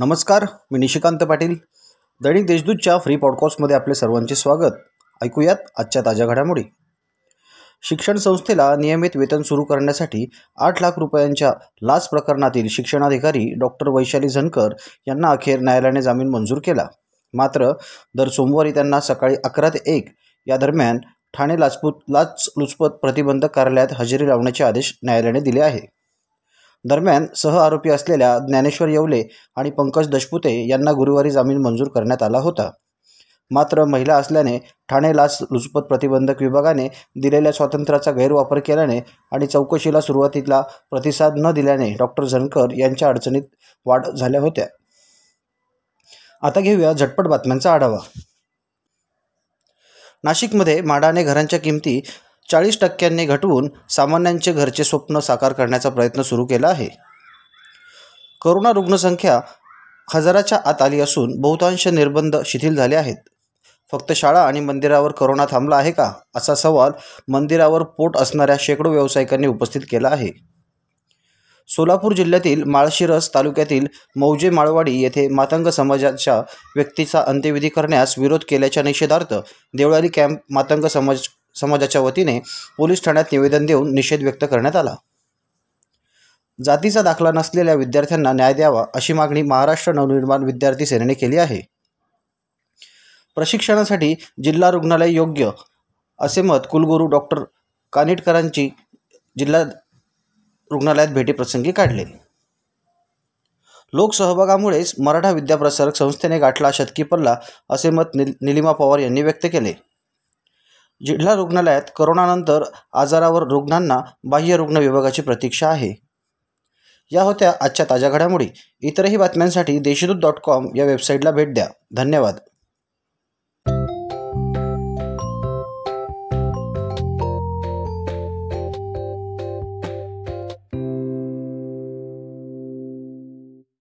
नमस्कार मी निशिकांत पाटील. दैनिक देशदूतच्या फ्री पॉडकास्टमध्ये आपले सर्वांचे स्वागत. ऐकूयात आजच्या ताज्या घडामोडी. शिक्षण संस्थेला नियमित वेतन सुरू करण्यासाठी आठ लाख रुपयांच्या लाच प्रकरणातील शिक्षणाधिकारी डॉक्टर वैशाली झनकर यांना अखेर न्यायालयाने जामीन मंजूर केला. मात्र दर सोमवारी त्यांना सकाळी अकरा ते एक या दरम्यान ठाणे लाचपूत लाच लुचपत प्रतिबंधक कार्यालयात हजेरी लावण्याचे आदेश न्यायालयाने दिले आहे. दरम्यान सह आरोपी असलेल्या ज्ञानेश्वर येवले आणि पंकज दशपुते यांना गुरुवारी जामीन मंजूर करण्यात आला होता. मात्र महिला असल्याने ठाणे लाच लुचपत प्रतिबंधक विभागाने दिलेल्या स्वातंत्र्याचा गैरवापर केल्याने आणि चौकशीला सुरुवातीला प्रतिसाद न दिल्याने डॉक्टर झनकर यांच्या अडचणीत वाढ झाल्या होत्या. आता घेऊया झटपट बातम्यांचा आढावा. नाशिकमध्ये माडाने घरांच्या किमती चाळीस टक्क्यांनी घटवून सामान्यांचे घरचे स्वप्न साकार करण्याचा प्रयत्न सुरू केला आहे. करोना रुग्णसंख्या हजाराच्या आत आली असून बहुतांश निर्बंध शिथिल झाले आहेत. फक्त शाळा आणि मंदिरावर करोना थांबला आहे का असा सवाल मंदिरावर पोट असणाऱ्या शेकडो व्यावसायिकांनी उपस्थित केला आहे. सोलापूर जिल्ह्यातील माळशिरस तालुक्यातील मौजे माळवाडी येथे मातंग समाजाच्या व्यक्तीचा अंत्यविधी करण्यास विरोध केल्याच्या निषेधार्थ देवळाली कॅम्प मातंग समाज समाजाच्या वतीने पोलीस ठाण्यात निवेदन देऊन निषेध व्यक्त करण्यात आला. जातीचा दाखला नसलेल्या विद्यार्थ्यांना न्याय द्यावा अशी मागणी महाराष्ट्र नवनिर्माण विद्यार्थी सेनेने केली आहे. प्रशिक्षणासाठी जिल्हा रुग्णालय योग्य असे मत कुलगुरू डॉक्टर कानिटकरांची जिल्हा रुग्णालयात भेटीप्रसंगी काढले. लोकसहभागामुळेच मराठा विद्याप्रसारक संस्थेने गाठला शतकी पल्ला असे मत निल निलिमा पवार यांनी व्यक्त केले. जिल्हा रुग्णालयात करोनानंतर आजारावर रुग्णांना बाह्य रुग्ण विभागाची प्रतीक्षा आहे. या होत्या आजच्या ताज्या घडामोडी. इतरही बातम्यांसाठी देशदूत डॉट कॉम या वेबसाईटला भेट द्या. धन्यवाद.